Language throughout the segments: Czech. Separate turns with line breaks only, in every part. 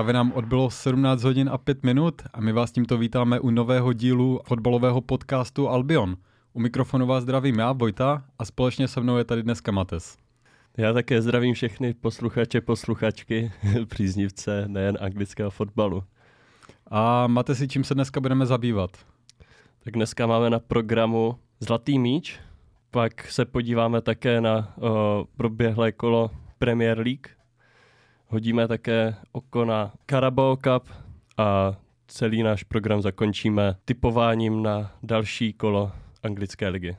Právě nám odbylo 17 hodin a 5 minut a my vás tímto vítáme u nového dílu fotbalového podcastu Albion. U mikrofonu vás zdravím já, Vojta, a společně se mnou je tady dneska Mates.
Já také zdravím všechny posluchače, posluchačky, příznivce nejen anglického fotbalu.
A máte si, čím se dneska budeme zabývat?
Tak dneska máme na programu Zlatý míč, pak se podíváme také na o, proběhlé kolo Premier League, hodíme také oko na Carabao Cup a celý náš program zakončíme typováním na další kolo anglické ligy.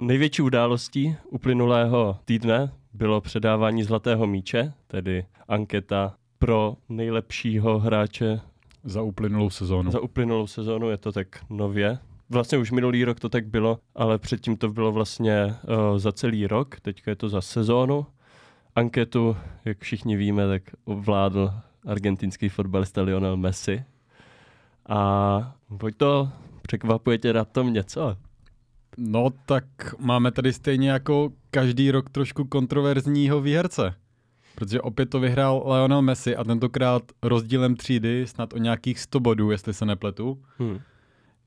Největší událostí uplynulého týdne bylo předávání Zlatého míče, tedy anketa pro nejlepšího hráče
za uplynulou sezónu.
Za uplynulou sezónu je to tak nově. Vlastně už minulý rok to tak bylo, ale předtím to bylo vlastně uh, za celý rok, teďka je to za sezónu. Anketu, jak všichni víme, tak ovládl argentinský fotbalista Lionel Messi. A pojď to, překvapuje tě na tom něco?
No tak máme tady stejně jako každý rok trošku kontroverzního výherce. Protože opět to vyhrál Lionel Messi a tentokrát rozdílem třídy snad o nějakých 100 bodů, jestli se nepletu. Hmm.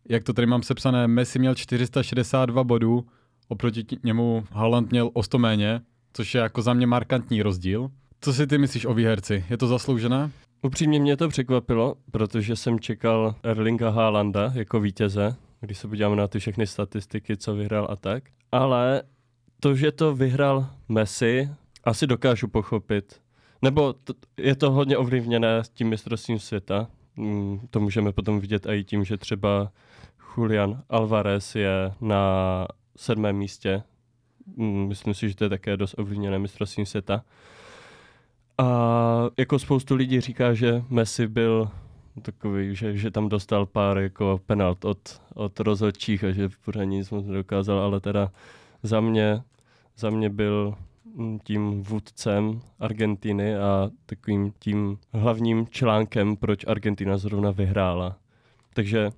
Jak to tady mám sepsané, Messi měl 462 bodů, oproti němu Haaland měl o 100 méně, což je jako za mě markantní rozdíl. Co si ty myslíš o výherci? Je to zasloužené?
Upřímně mě to překvapilo, protože jsem čekal Erlinga Haalanda jako vítěze, když se podíváme na ty všechny statistiky, co vyhrál a tak. Ale to, že to vyhrál Messi, asi dokážu pochopit. Nebo je to hodně ovlivněné tím mistrovstvím světa. Mm, to můžeme potom vidět i tím, že třeba Julian Alvarez je na sedmém místě. Mm, myslím si, že to je také dost ovlivněné mistrovstvím světa. A jako spoustu lidí říká, že Messi byl takový, že, že tam dostal pár jako penalt od, od rozhodčích a že pořád nic moc nedokázal, ale teda za mě, za mě byl tím vůdcem Argentiny a takovým tím hlavním článkem, proč Argentina zrovna vyhrála. Takže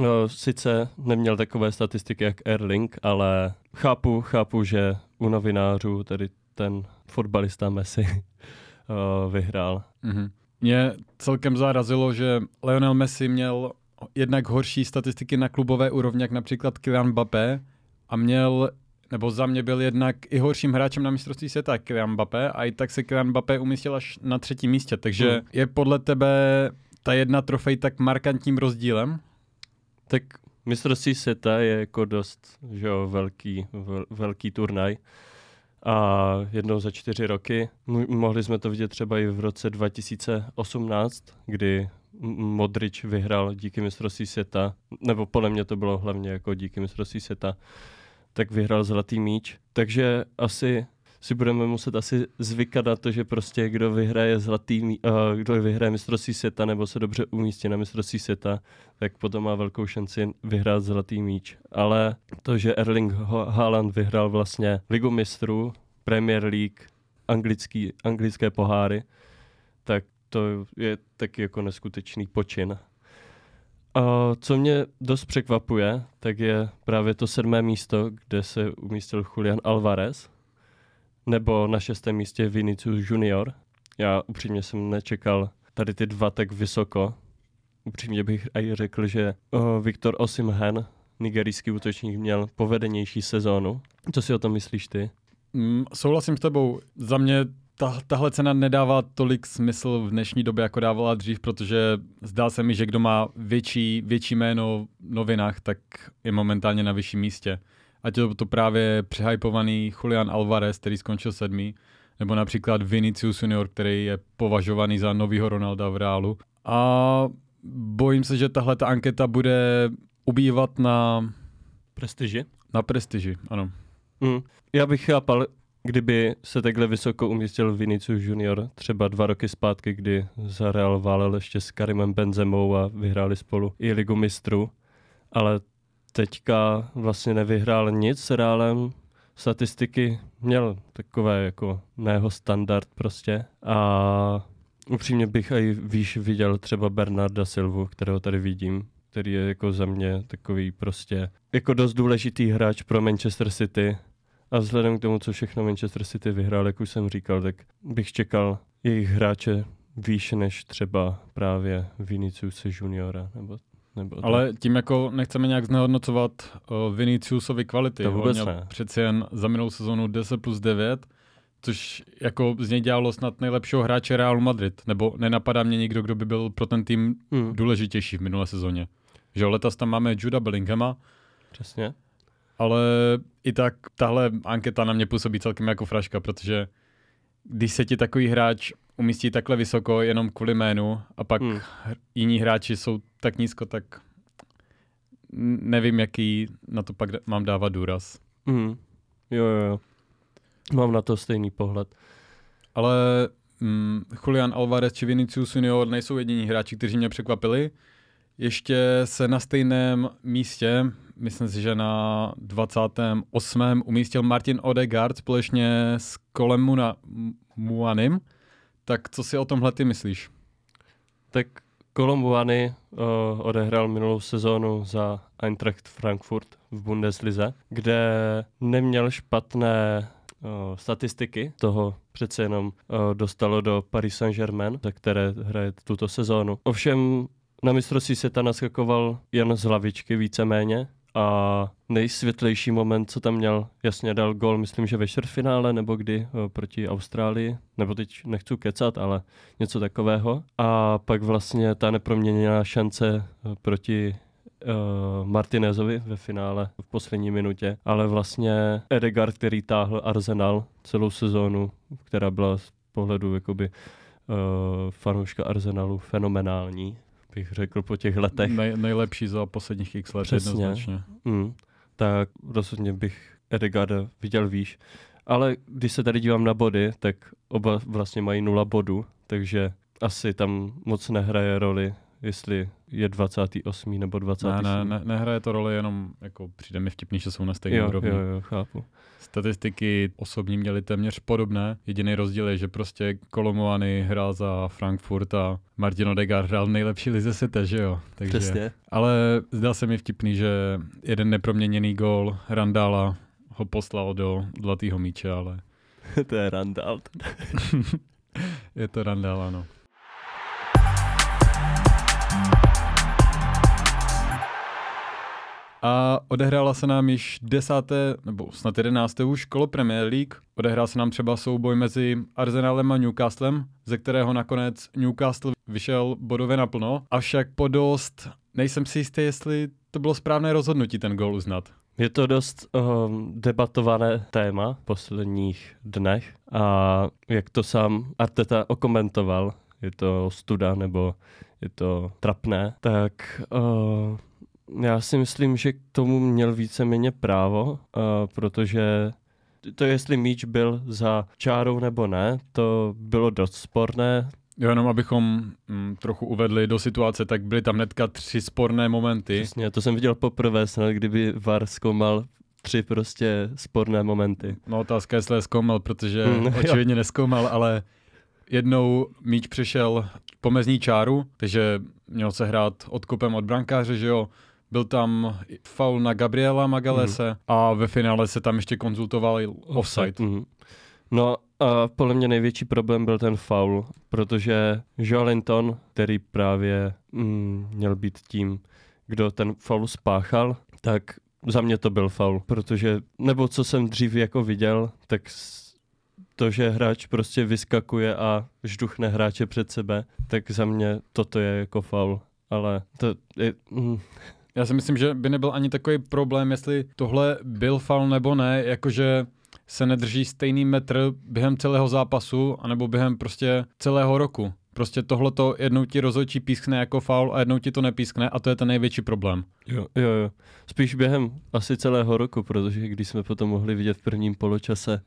no, sice neměl takové statistiky jak Erling, ale chápu, chápu, že u novinářů tady ten fotbalista Messi uh, vyhrál. Mm-hmm.
Mě celkem zarazilo, že Lionel Messi měl jednak horší statistiky na klubové úrovni, jak například Kylian Mbappé, a měl nebo za mě byl jednak i horším hráčem na mistrovství světa Kylian Mbappé a i tak se Kylian Mbappé umístil až na třetím místě, takže hmm. je podle tebe ta jedna trofej tak markantním rozdílem?
Tak mistrovství světa je jako dost že jo, velký, vel, velký turnaj a jednou za čtyři roky. Mohli jsme to vidět třeba i v roce 2018, kdy Modrič vyhrál díky mistrovství světa, nebo podle mě to bylo hlavně jako díky mistrovství světa tak vyhrál zlatý míč. Takže asi si budeme muset asi zvykat na to, že prostě kdo vyhraje zlatý, uh, kdo vyhraje mistrovství světa nebo se dobře umístí na mistrovství světa, tak potom má velkou šanci vyhrát zlatý míč. Ale to, že Erling Haaland vyhrál vlastně Ligu mistrů, Premier League, anglický, anglické poháry, tak to je taky jako neskutečný počin. Co mě dost překvapuje, tak je právě to sedmé místo, kde se umístil Julian Alvarez, nebo na šestém místě Vinicius Junior. Já upřímně jsem nečekal tady ty dva tak vysoko. Upřímně bych i řekl, že uh, Viktor Osimhen, nigerijský útočník, měl povedenější sezónu. Co si o tom myslíš ty?
Mm, souhlasím s tebou. Za mě ta, tahle cena nedává tolik smysl v dnešní době, jako dávala dřív, protože zdá se mi, že kdo má větší, větší jméno v novinách, tak je momentálně na vyšším místě. Ať je to právě přehypovaný Julian Alvarez, který skončil sedmý, nebo například Vinicius Junior, který je považovaný za novýho Ronalda v reálu. A bojím se, že tahle ta anketa bude ubývat na...
Prestiži?
Na prestiži, ano.
Mm. Já bych chápal, Kdyby se takhle vysoko umístil Vinicius Junior třeba dva roky zpátky, kdy za Real válel ještě s Karimem Benzemou a vyhráli spolu i ligu mistrů, ale teďka vlastně nevyhrál nic s Realem, statistiky měl takové jako na jeho standard prostě. A upřímně bych i výš viděl třeba Bernarda Silvu, kterého tady vidím, který je jako za mě takový prostě jako dost důležitý hráč pro Manchester City A vzhledem k tomu, co všechno Manchester City vyhrál, jak už jsem říkal, tak bych čekal jejich hráče výš než třeba právě Vinicius Juniora nebo nebo
Ale tím jako nechceme nějak znehodnocovat uh, Viniciusovy kvality.
To vůbec
On
ne.
Přeci jen za minulou sezonu 10 plus 9, což jako z něj dělalo snad nejlepšího hráče Realu Madrid. Nebo nenapadá mě nikdo, kdo by byl pro ten tým
Hmm,
důležitější v minulé sezóně. Že letos tam máme Juda Bellinghama,
přesně.
Ale i tak tahle anketa na mě působí celkem jako fraška, protože když se ti takový hráč umístí takhle vysoko jenom kvůli jménu a pak
Hmm.
jiní hráči jsou tak nízko, tak nevím, jaký na to pak mám dávat důraz.
Hmm. Jo, jo, jo. Mám na to stejný pohled.
Ale mm, Julian Alvarez či Vinicius Junior nejsou jediní hráči, kteří mě překvapili. Ještě se na stejném místě, myslím si, že na 28. umístil Martin Odegaard společně s Kolem Muna, Muanim. Tak co si o tomhle ty myslíš?
Tak Kolombuany uh, odehrál minulou sezónu za Eintracht Frankfurt v Bundeslize, kde neměl špatné uh, statistiky, toho přece jenom uh, dostalo do Paris Saint-Germain, za které hraje tuto sezónu. Ovšem na mistrovství světa naskakoval jen z hlavičky víceméně a nejsvětlejší moment, co tam měl, jasně dal gol, myslím, že ve čtvrtfinále nebo kdy uh, proti Austrálii, nebo teď nechci kecat, ale něco takového. A pak vlastně ta neproměněná šance eh, proti uh, Martinezovi ve finále v poslední minutě, ale vlastně Edegard, který táhl Arsenal celou sezónu, která byla z pohledu jakoby uh, fanouška Arsenalu fenomenální, bych řekl po těch letech.
Nej, nejlepší za posledních x let
Přesně.
jednoznačně.
Mm, tak rozhodně bych Edegarda viděl výš. Ale když se tady dívám na body, tak oba vlastně mají nula bodů, takže asi tam moc nehraje roli, jestli je 28. nebo 20.
Ne, ne, ne, nehraje to roli, jenom jako přijde mi vtipný, že jsou na stejné
jo,
úrovni.
jo, jo, chápu.
Statistiky osobní měly téměř podobné. Jediný rozdíl je, že prostě Kolomoany hrál za Frankfurt a Martin Odegaard hrál v nejlepší lize světa, že jo? Takže,
Přesně.
Ale zdá se mi vtipný, že jeden neproměněný gól Randala ho poslal do zlatého míče, ale
to je Randall.
je to Randall, ano. A odehrála se nám již desáté, nebo snad jedenácté už kolo Premier League. Odehrál se nám třeba souboj mezi Arsenalem a Newcastlem, ze kterého nakonec Newcastle vyšel bodově naplno. Avšak po dost nejsem si jistý, jestli to bylo správné rozhodnutí ten gól uznat.
Je to dost um, debatované téma v posledních dnech a jak to sám Arteta okomentoval, je to studa nebo je to trapné, tak uh, já si myslím, že k tomu měl víceméně právo, uh, protože to jestli míč byl za čárou nebo ne, to bylo dost sporné.
Jo, jenom abychom mm, trochu uvedli do situace, tak byly tam hnedka tři sporné momenty.
Přesně, to jsem viděl poprvé, snad kdyby VAR zkoumal tři prostě sporné momenty.
No otázka je, jestli je zkoumal, protože
Mm, jo.
očividně neskoumal, ale jednou míč přešel pomezní čáru, takže měl se hrát odkopem od brankáře, že jo. Byl tam faul na Gabriela Magalese
Mhm.
a ve finále se tam ještě konzultoval offside.
Mhm. No a podle mě největší problém byl ten foul, protože Joelinton, který právě mm, měl být tím, kdo ten foul spáchal, tak za mě to byl foul, protože, nebo co jsem dřív jako viděl, tak to, že hráč prostě vyskakuje a žduchne hráče před sebe, tak za mě toto je jako foul. Ale to je, mm,
Já si myslím, že by nebyl ani takový problém, jestli tohle byl faul nebo ne, jakože se nedrží stejný metr během celého zápasu, anebo během prostě celého roku. Prostě tohleto jednou ti rozhodčí pískne jako faul a jednou ti to nepískne a to je ten největší problém.
Jo, jo, jo. Spíš během asi celého roku, protože když jsme potom mohli vidět v prvním poločase,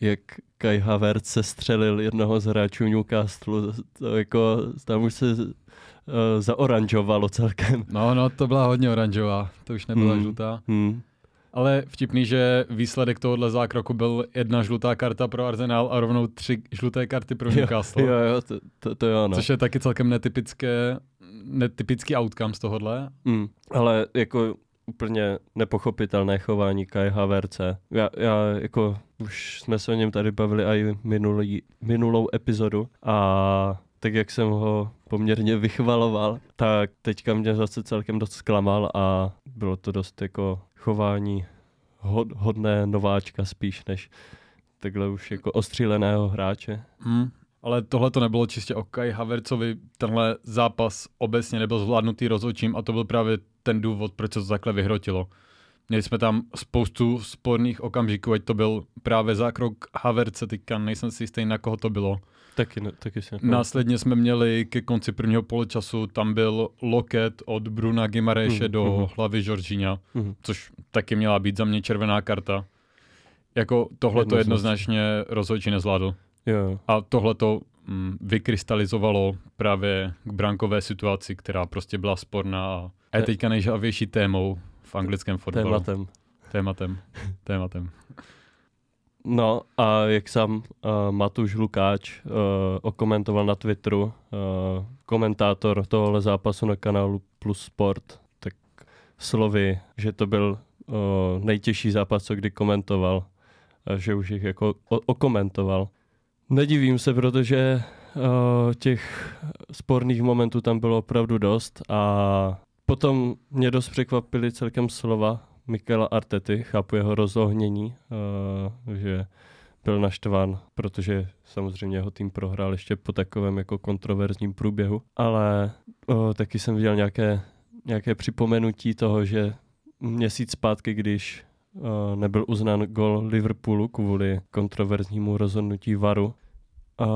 jak Kai Havertz se střelil jednoho z hráčů Newcastle, to jako tam už se zaoranžovalo celkem.
No, no, to byla hodně oranžová, to už nebyla
Hmm.
žlutá.
Hmm.
Ale vtipný, že výsledek tohohle zákroku byl jedna žlutá karta pro Arsenal a rovnou tři žluté karty pro Newcastle.
Jo, jo, to, to, to jo, no.
Což je taky celkem netypické, netypický outcome z tohohle.
Hmm. Ale jako úplně nepochopitelné chování Kai Haverce. Já, já jako už jsme se o něm tady bavili i minulý, minulou epizodu a tak jak jsem ho poměrně vychvaloval, tak teďka mě zase celkem dost zklamal a bylo to dost jako chování hod, hodné nováčka spíš než takhle už jako ostříleného hráče.
Hmm. Ale tohle to nebylo čistě o Kai Havercovi, tenhle zápas obecně nebyl zvládnutý rozhodčím a to byl právě ten důvod, proč se to takhle vyhrotilo. Měli jsme tam spoustu sporných okamžiků, ať to byl právě zákrok Haverce, teďka nejsem si jistý, na koho to bylo.
Taky, ne, taky si
Následně jsme měli ke konci prvního poločasu, tam byl loket od Bruna Gimareše mm, do mm. hlavy Žoržíňa, mm. což taky měla být za mě červená karta. Jako tohle to jednoznačně rozhodčí nezvládl.
Jo.
A tohle to mm, vykrystalizovalo právě k brankové situaci, která prostě byla sporná a je teďka nejžavější témou v anglickém fotbalu.
Tématem.
Tématem. Tématem.
No a jak sám uh, Matuš Lukáč uh, okomentoval na Twitteru, uh, komentátor tohohle zápasu na kanálu Plus Sport, tak slovy, že to byl uh, nejtěžší zápas, co kdy komentoval, a že už jich jako o- okomentoval. Nedivím se, protože uh, těch sporných momentů tam bylo opravdu dost a potom mě dost překvapily celkem slova Mikela Artety, chápu jeho rozohnění, uh, že byl naštván, protože samozřejmě jeho tým prohrál ještě po takovém jako kontroverzním průběhu, ale uh, taky jsem viděl nějaké, nějaké připomenutí toho, že měsíc zpátky, když uh, nebyl uznán gol Liverpoolu kvůli kontroverznímu rozhodnutí VARu,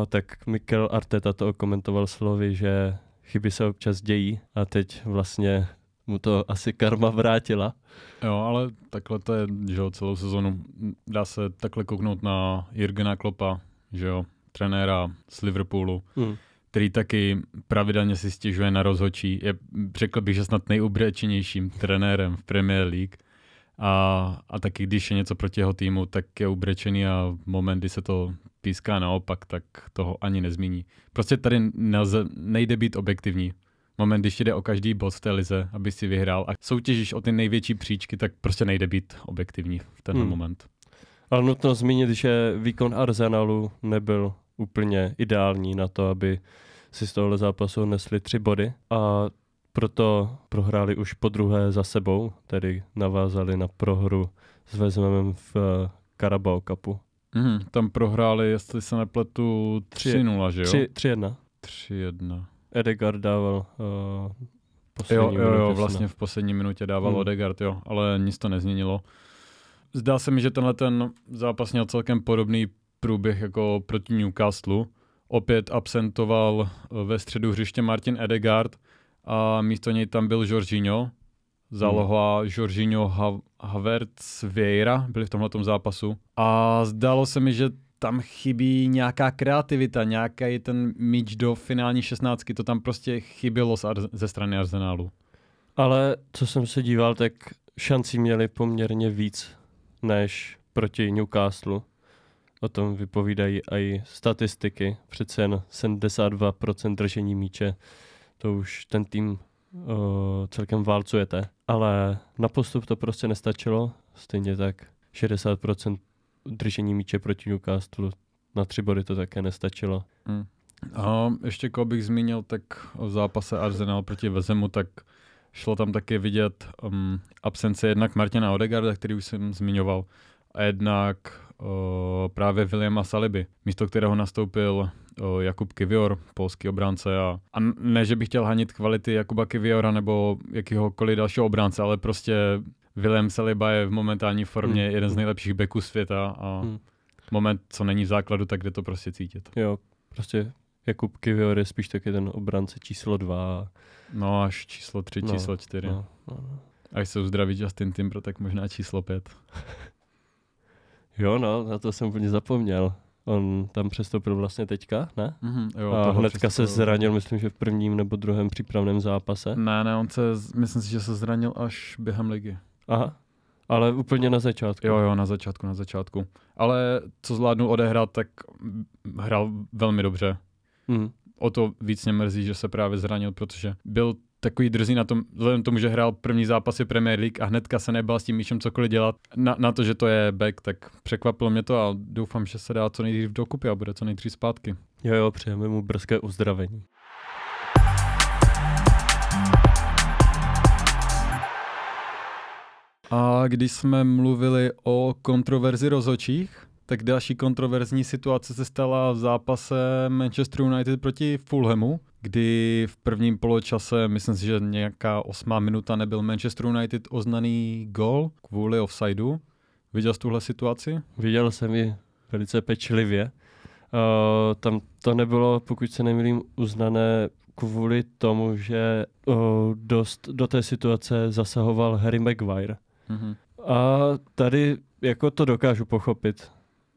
tak Mikel Arteta to komentoval slovy, že chyby se občas dějí a teď vlastně mu to asi karma vrátila.
Jo, ale takhle to je, že jo, celou sezonu. Dá se takhle kouknout na Jirgena Klopa, že jo, trenéra z Liverpoolu, hmm. který taky pravidelně si stěžuje na rozhočí. Je, řekl bych, že snad nejubrečenějším trenérem v Premier League. A, a taky když je něco proti jeho týmu, tak je ubrečený a v moment, kdy se to píská naopak, tak toho ani nezmíní. Prostě tady nelze, nejde být objektivní moment, když jde o každý bod v té lize, aby si vyhrál a soutěžíš o ty největší příčky, tak prostě nejde být objektivní v ten hmm. moment.
Ale nutno zmínit, že výkon Arsenalu nebyl úplně ideální na to, aby si z tohohle zápasu nesli tři body a proto prohráli už po druhé za sebou, tedy navázali na prohru s Vezmem v Carabao Cupu.
Mm, tam prohráli, jestli se nepletu, 3-0, že jo?
3-1.
3-1.
Edegard dával uh,
poslední jo, jo, jo, vlastně v poslední minutě dával hmm. Odegaard, jo, ale nic to nezměnilo. Zdá se mi, že tenhle ten zápas měl celkem podobný průběh jako proti Newcastle. Opět absentoval eh, ve středu hřiště Martin Edegard a místo něj tam byl Jorginho. Záloha hmm. Jorginho Havertz Vieira byli v tomhle zápasu. A zdálo se mi, že tam chybí nějaká kreativita, nějaký ten míč do finální šestnáctky, to tam prostě chybělo ze strany Arsenálu.
Ale co jsem se díval, tak šancí měli poměrně víc než proti Newcastle. O tom vypovídají i statistiky. Přece jen 72% držení míče, to už ten tým uh, celkem válcujete. Ale na postup to prostě nestačilo. Stejně tak 60% držení míče proti Newcastle. Na tři body to také nestačilo.
Hmm. A ještě koho bych zmínil, tak v zápase Arsenal proti Vezemu, tak šlo tam taky vidět um, absence jednak Martina Odegarda, který už jsem zmiňoval, a jednak uh, právě Williama Saliby, místo kterého nastoupil uh, Jakub Kivior, polský obránce. A, a ne, že bych chtěl hanit kvality Jakuba Kiviora nebo jakýhokoliv dalšího obránce, ale prostě Willem Saliba je v momentální formě hmm. jeden z nejlepších beků světa a hmm. moment, co není v základu, tak jde to prostě cítit.
Jo, prostě Jakub Kivior je spíš taky ten obránce číslo dva.
No až číslo tři, no, číslo čtyři. No, no, no. Až se uzdraví Justin Timber, tak možná číslo pět.
jo, no, na to jsem úplně zapomněl. On tam přestoupil vlastně teďka, ne?
Mm-hmm, jo,
a hnedka se zranil, myslím, že v prvním nebo druhém přípravném zápase.
Ne, ne, on se, myslím si, že se zranil až během ligy.
Aha, ale úplně na začátku.
Jo, jo, na začátku, na začátku. Ale co zvládnu odehrát, tak hrál velmi dobře. Hmm. O to víc mě mrzí, že se právě zranil, protože byl takový drzí na tom, vzhledem tomu, že hrál první zápasy Premier League a hnedka se nebál s tím míčem cokoliv dělat, na, na to, že to je back, tak překvapilo mě to a doufám, že se dá co nejdřív dokupy a bude co nejdřív zpátky.
Jo, jo, přejeme mu brzké uzdravení.
A když jsme mluvili o kontroverzi rozočích, tak další kontroverzní situace se stala v zápase Manchester United proti Fulhamu, kdy v prvním poločase, myslím si, že nějaká osmá minuta nebyl Manchester United oznaný gol kvůli offsideu. Viděl jsi tuhle situaci?
Viděl jsem ji velice pečlivě. Uh, tam to nebylo, pokud se nemýlím, uznané kvůli tomu, že uh, dost do té situace zasahoval Harry Maguire. Mm-hmm. A tady jako to dokážu pochopit,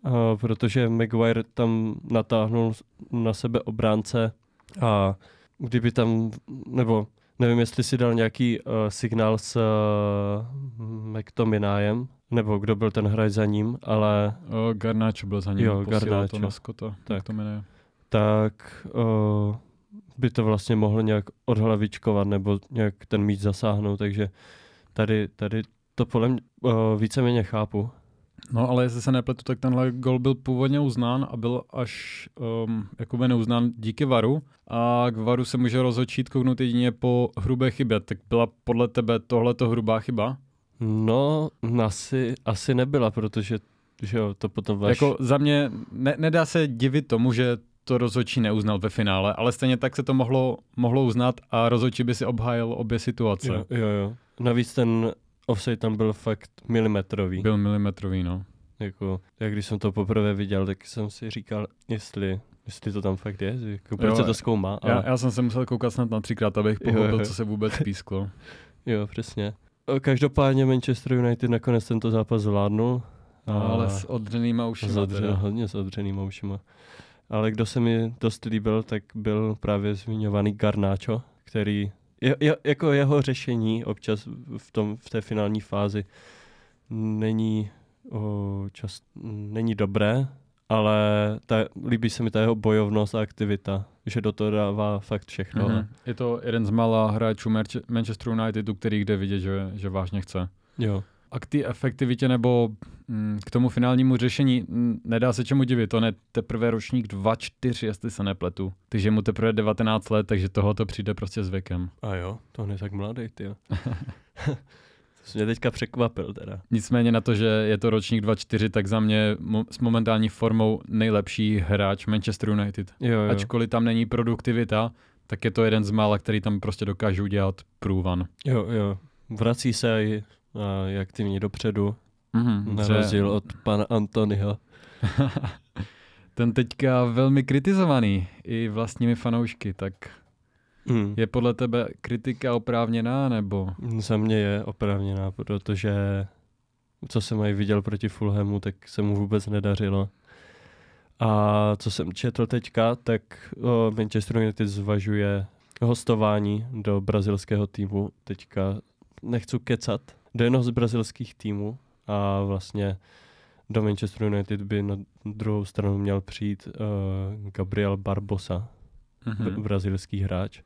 uh, protože Maguire tam natáhnul na sebe obránce a kdyby tam, nebo nevím, jestli si dal nějaký uh, signál s uh, McTominayem, nebo kdo byl ten hráč za ním, ale...
O, Garnáčo byl za ním,
jo, Garnáčo.
to na Skota, tak,
McTominay. Tak uh, by to vlastně mohlo nějak odhlavičkovat, nebo nějak ten míč zasáhnout, takže tady, tady to podle mě uh, víceméně chápu.
No ale jestli se nepletu, tak tenhle gol byl původně uznán a byl až um, jakoby neuznán díky VARu a k VARu se může rozhodčít kouknout jedině po hrubé chybě. Tak byla podle tebe tohleto hrubá chyba?
No, asi, asi nebyla, protože že jo, to potom vaš...
Jako za mě ne, nedá se divit tomu, že to rozhodčí neuznal ve finále, ale stejně tak se to mohlo, mohlo uznat a rozhodčí by si obhájil obě situace.
Jo, jo, jo. Navíc ten offside tam byl fakt milimetrový.
Byl milimetrový, no.
Jako, jak když jsem to poprvé viděl, tak jsem si říkal, jestli, jestli to tam fakt je, jako, proč jo, se to zkoumá.
Ale... Já, já, jsem se musel koukat snad na třikrát, abych pochopil, co se vůbec písklo.
jo, přesně. Každopádně Manchester United nakonec tento zápas zvládnul.
No, ale s odřenýma ušima. S
odřen, hodně s odřenýma ušima. Ale kdo se mi dost líbil, tak byl právě zmiňovaný Garnáčo, který je, je, jako jeho řešení občas v, tom, v té finální fázi není, o, čas, není dobré, ale ta, líbí se mi ta jeho bojovnost a aktivita, že do toho dává fakt všechno. Mm-hmm.
Je to jeden z malá hráčů Manchester Unitedu, který jde vidět, že, že vážně chce.
Jo.
A k té efektivitě nebo mm, k tomu finálnímu řešení nedá se čemu divit. To je teprve ročník 2-4, jestli se nepletu. Takže mu teprve 19 let, takže tohle to přijde prostě s věkem.
A jo, to je tak mladý, ty. to mě teďka překvapil teda.
Nicméně na to, že je to ročník 2-4, tak za mě mo- s momentální formou nejlepší hráč Manchester United.
Jo, jo.
Ačkoliv tam není produktivita, tak je to jeden z mála, který tam prostě dokáže udělat průvan.
Jo, jo. Vrací se i a aktivně dopředu, mm-hmm, na rozdíl od pana Antonyho.
Ten teďka velmi kritizovaný i vlastními fanoušky, tak mm. je podle tebe kritika oprávněná, nebo?
Za mě je oprávněná, protože co jsem aj viděl proti Fulhamu, tak se mu vůbec nedařilo. A co jsem četl teďka, tak o, Manchester United zvažuje hostování do brazilského týmu. Teďka nechci kecat, do jednoho z brazilských týmů a vlastně do Manchester United by na druhou stranu měl přijít uh, Gabriel Barbosa, mm-hmm. brazilský hráč.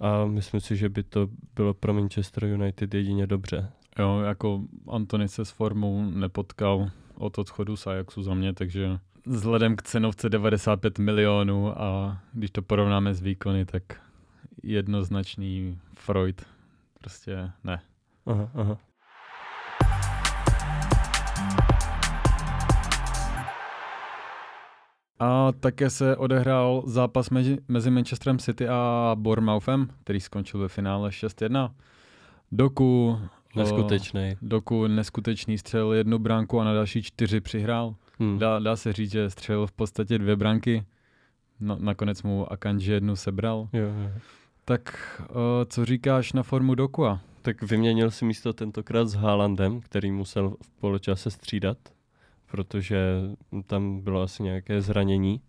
A myslím si, že by to bylo pro Manchester United jedině dobře.
Jo, jako Antony se s formou nepotkal od odchodu z Ajaxu za mě, takže vzhledem k cenovce 95 milionů a když to porovnáme s výkony, tak jednoznačný Freud. Prostě ne.
Aha, aha.
A také se odehrál zápas mezi, mezi Manchesterem City a Bournemouthem, který skončil ve finále 6-1. Doku
Neskutečný.
Doku neskutečný střel jednu branku a na další čtyři přihrál. Hmm. Dá, dá se říct, že střelil v podstatě dvě branky. No, nakonec mu Akanji jednu sebral.
Jo, jo.
Tak uh, co říkáš na formu Dokua?
Tak vyměnil si místo tentokrát s Haalandem, který musel v poločase střídat protože tam bylo asi nějaké zranění.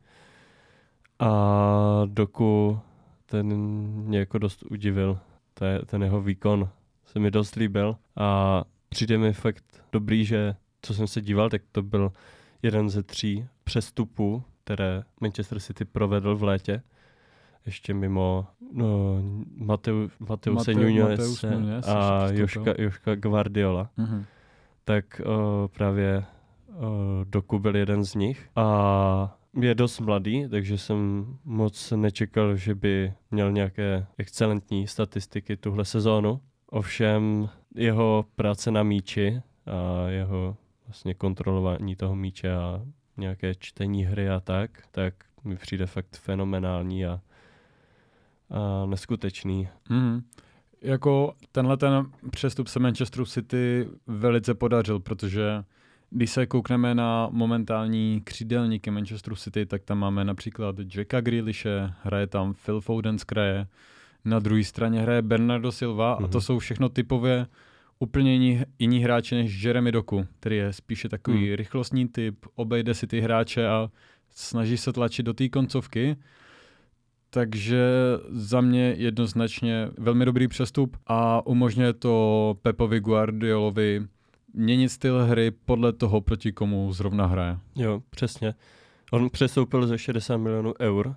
A doku ten mě jako dost udivil, ten jeho výkon se mi dost líbil a přijde mi fakt dobrý, že co jsem se díval, tak to byl jeden ze tří přestupů, které Manchester City provedl v létě. ještě mimo no, Mateu, Mateuse
Mateu-
a Joška. Joška Guardiola,
Mhm.
tak uh, právě uh, Doku byl jeden z nich a je dost mladý, takže jsem moc nečekal, že by měl nějaké excelentní statistiky tuhle sezónu. Ovšem jeho práce na míči a jeho vlastně kontrolování toho míče a nějaké čtení hry a tak, tak mi přijde fakt fenomenální a, a neskutečný.
Mhm. Jako tenhle ten přestup se Manchesteru City velice podařil, protože když se koukneme na momentální křídelníky Manchesteru City, tak tam máme například Jacka Grealishe, hraje tam Phil Foden z kraje, na druhé straně hraje Bernardo Silva a to
Mhm.
jsou všechno typově úplně jiní, jiní hráči než Jeremy Doku, který je spíše takový
Hmm.
rychlostní typ, obejde si ty hráče a snaží se tlačit do té koncovky. Takže za mě jednoznačně velmi dobrý přestup a umožňuje to Pepovi Guardiolovi měnit styl hry podle toho, proti komu zrovna hraje.
Jo, přesně. On přestoupil za 60 milionů eur,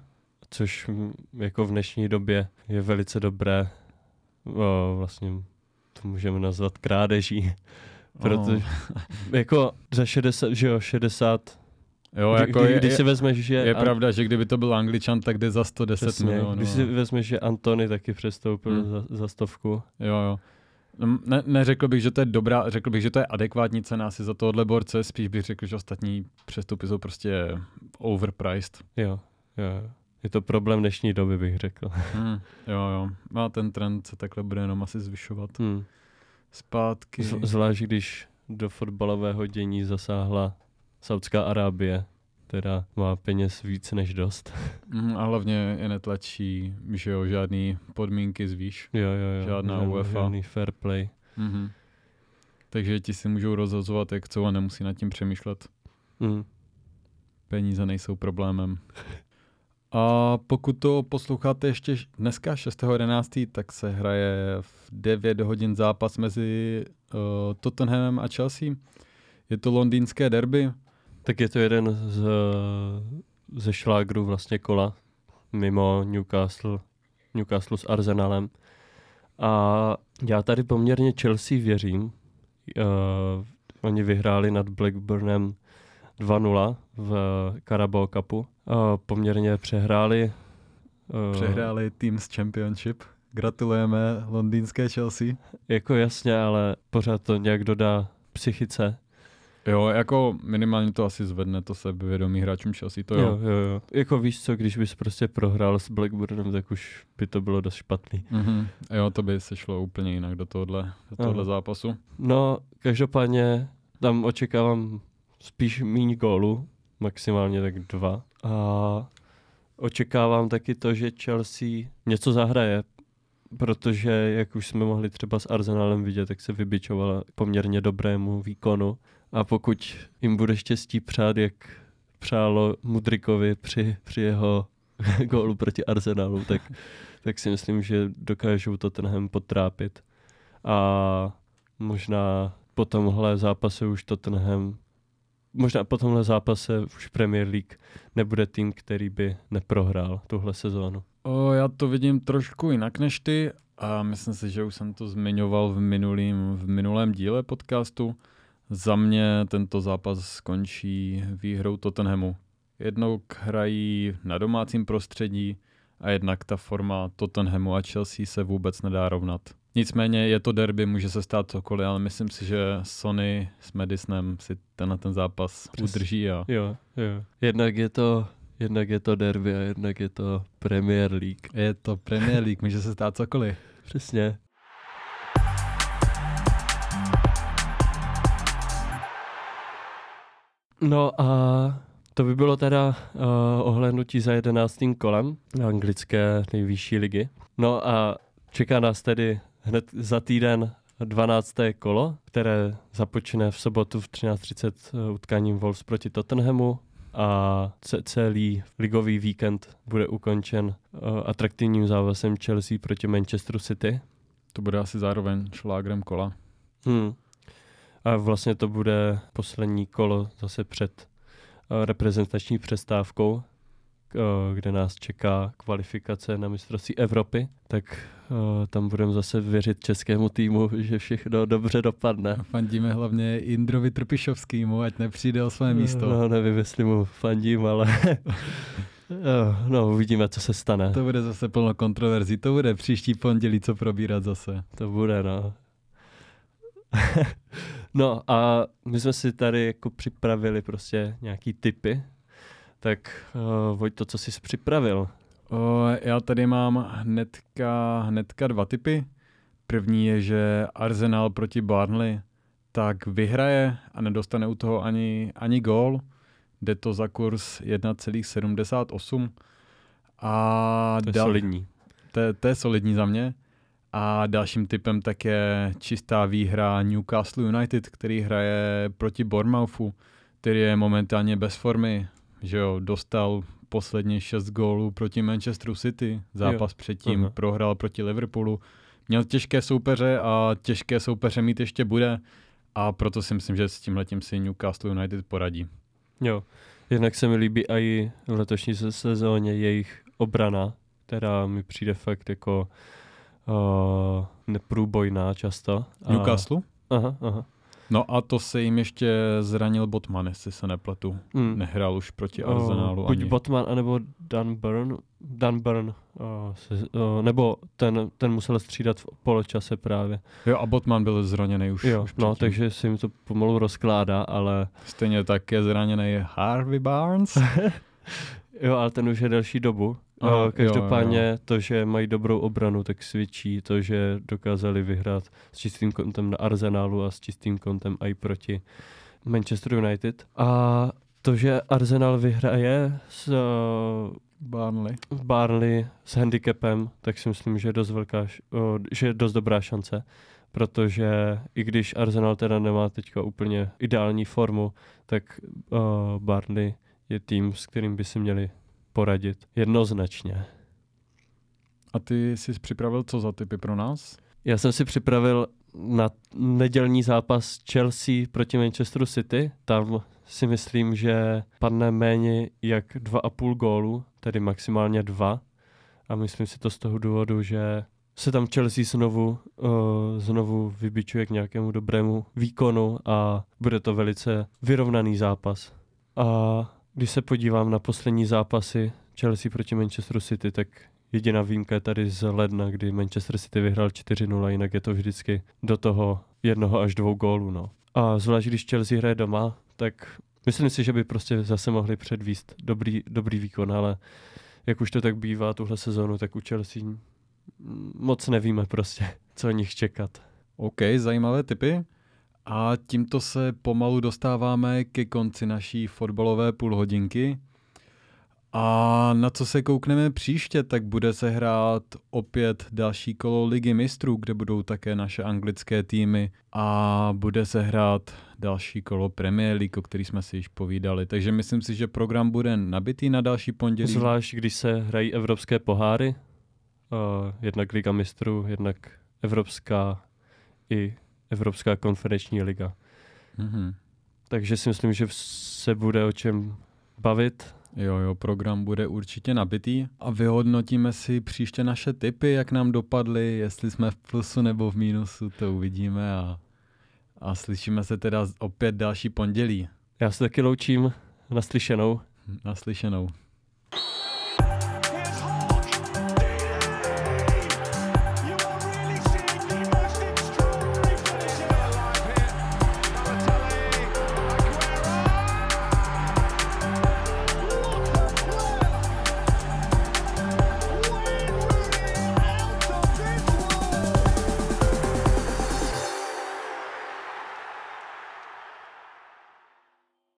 což mm, jako v dnešní době je velice dobré. O, vlastně to můžeme nazvat krádeží. Protože jako za 60, že jo, 60,
jo,
kdy,
jako
kdy,
je,
když si vezmeš, že...
je
An-
pravda, že kdyby to byl Angličan, tak jde za 110
přesně,
milionů.
Když si vezmeš, že Antony taky přestoupil
Hmm.
za, za stovku.
Jo, jo. No, Ne, neřekl bych, že to je dobrá, řekl bych, že to je adekvátní cena asi za tohohle borce, spíš bych řekl, že ostatní přestupy jsou prostě overpriced.
Jo, jo. jo. Je to problém dnešní doby, bych řekl.
Hmm, jo, jo. A ten trend se takhle bude jenom asi zvyšovat.
Hmm.
Zpátky.
Z, zvlášť když do fotbalového dění zasáhla Saudská Arábie, která má peněz víc než dost.
Mm, a hlavně je netlačí, že jo, žádný podmínky zvýš.
Jo, jo, jo.
Žádná
žádný,
UEFA.
Žádný fair play.
Mhm. Takže ti si můžou rozhazovat, jak chcou a nemusí nad tím přemýšlet.
Mm.
Peníze nejsou problémem. A pokud to posloucháte ještě dneska 6.11., tak se hraje v 9 hodin zápas mezi uh, Tottenhamem a Chelsea. Je to londýnské derby.
Tak je to jeden z, ze šlágrů vlastně kola, mimo Newcastle, Newcastle s Arsenalem. A já tady poměrně Chelsea věřím. Uh, oni vyhráli nad Blackburnem 2-0 v Carabao Cupu. Uh, poměrně přehráli. Uh,
Přehráli Teams Championship. Gratulujeme londýnské Chelsea.
Jako jasně, ale pořád to nějak dodá psychice.
Jo, jako minimálně to asi zvedne to sebevědomí hráčům Chelsea, to jo.
jo, jo, jo. Jako víš co, když bys prostě prohrál s Blackburnem, tak už by to bylo dost špatný.
Mhm. Jo, to by se šlo úplně jinak do tohohle, do tohohle
Aha.
zápasu.
No, každopádně tam očekávám spíš míň gólů, maximálně tak dva. A očekávám taky to, že Chelsea něco zahraje, protože jak už jsme mohli třeba s Arsenalem vidět, tak se vybičovala poměrně dobrému výkonu. A pokud jim bude štěstí přát, jak přálo Mudrikovi při, při jeho gólu proti Arsenalu, tak, tak si myslím, že dokážou Tottenham potrápit. A možná po tomhle zápase už Tottenham, možná po tomhle zápase už Premier League nebude tým, který by neprohrál tuhle sezónu.
O, já to vidím trošku jinak než ty a myslím si, že už jsem to zmiňoval v, minulým, v minulém díle podcastu. Za mě tento zápas skončí výhrou Tottenhamu. Jednou hrají na domácím prostředí a jednak ta forma Tottenhamu a Chelsea se vůbec nedá rovnat. Nicméně je to derby, může se stát cokoliv, ale myslím si, že Sony s Madisnem si tenhle ten zápas
Přes-
udrží a
Jo, jo. Jednak je to, jednak je to derby a jednak je to Premier League.
je to Premier League, může se stát cokoliv.
Přesně. No a to by bylo teda uh, ohlédnutí za jedenáctým kolem anglické nejvyšší ligy. No a čeká nás tedy hned za týden 12. kolo, které započne v sobotu v 13.30 utkáním Wolves proti Tottenhamu a ce- celý ligový víkend bude ukončen uh, atraktivním závazem Chelsea proti Manchesteru City.
To bude asi zároveň šlágrem kola.
Hmm. A vlastně to bude poslední kolo zase před uh, reprezentační přestávkou. kde nás čeká kvalifikace na mistrovství Evropy, tak tam budeme zase věřit českému týmu, že všechno dobře dopadne.
Fandíme hlavně Indrovi Trpišovskýmu, ať nepřijde o své místo.
No, nevím, jestli mu fandím, ale no, uvidíme, co se stane.
To bude zase plno kontroverzí, to bude příští pondělí, co probírat zase.
To bude, no. no a my jsme si tady jako připravili prostě nějaký typy, tak uh, Vojto, co jsi připravil?
O, já tady mám hnedka, hnedka dva typy. První je, že Arsenal proti Barnley tak vyhraje a nedostane u toho ani, ani gól. Jde to za kurz 1,78.
A to je dal, solidní.
To, to je solidní za mě. A dalším typem tak je čistá výhra Newcastle United, který hraje proti Bournemouthu, který je momentálně bez formy. Že jo, dostal posledně 6 gólů proti Manchesteru City, zápas jo. předtím uh-huh. prohrál proti Liverpoolu. Měl těžké soupeře a těžké soupeře mít ještě bude a proto si myslím, že s tímhletím si Newcastle United poradí.
Jo, jednak se mi líbí i v letošní sezóně jejich obrana, která mi přijde fakt jako uh, neprůbojná často.
Newcastle?
Aha, aha.
No a to se jim ještě zranil Botman, jestli se nepletu. Mm. Nehrál už proti Arsenálu
uh, Buď ani. Botman, anebo Dan Burn. Dan Burn, uh, se, uh, nebo ten, ten musel střídat v poločase právě.
Jo a Botman byl zraněný už.
Jo,
už
no, takže si mi to pomalu rozkládá, ale...
Stejně tak je zraněný Harvey Barnes.
jo, ale ten už je delší dobu. Uh, každopádně jo, jo. to, že mají dobrou obranu, tak svědčí to, že dokázali vyhrát s čistým kontem na Arsenalu a s čistým kontem i proti Manchester United. A to, že Arsenal vyhraje s uh,
Barnley.
Barnley s handicapem, tak si myslím, že je dost, velká, uh, že je dost dobrá šance, protože i když Arsenal teda nemá teďka úplně ideální formu, tak uh, Barnley je tým, s kterým by si měli poradit. Jednoznačně.
A ty jsi připravil co za typy pro nás?
Já jsem si připravil na nedělní zápas Chelsea proti Manchesteru City. Tam si myslím, že padne méně jak 2,5 gólu, tedy maximálně dva. A myslím si to z toho důvodu, že se tam Chelsea znovu, uh, znovu vybičuje k nějakému dobrému výkonu a bude to velice vyrovnaný zápas. A když se podívám na poslední zápasy Chelsea proti Manchesteru City, tak jediná výjimka je tady z ledna, kdy Manchester City vyhrál 4-0, jinak je to vždycky do toho jednoho až dvou gólů. No. A zvlášť když Chelsea hraje doma, tak myslím si, že by prostě zase mohli předvíst dobrý, dobrý výkon, ale jak už to tak bývá tuhle sezónu, tak u Chelsea moc nevíme prostě, co o nich čekat.
OK, zajímavé typy. A tímto se pomalu dostáváme ke konci naší fotbalové půlhodinky. A na co se koukneme příště, tak bude se hrát opět další kolo Ligy mistrů, kde budou také naše anglické týmy a bude se hrát další kolo Premier League, o který jsme si již povídali. Takže myslím si, že program bude nabitý na další pondělí.
Zvlášť, když se hrají evropské poháry, uh, jednak Liga mistrů, jednak Evropská i Evropská konferenční liga. Mm-hmm. Takže si myslím, že se bude o čem bavit.
Jo, jo, program bude určitě nabitý a vyhodnotíme si příště naše typy, jak nám dopadly, jestli jsme v plusu nebo v mínusu, to uvidíme a, a slyšíme se teda opět další pondělí.
Já se taky loučím naslyšenou.
Naslyšenou.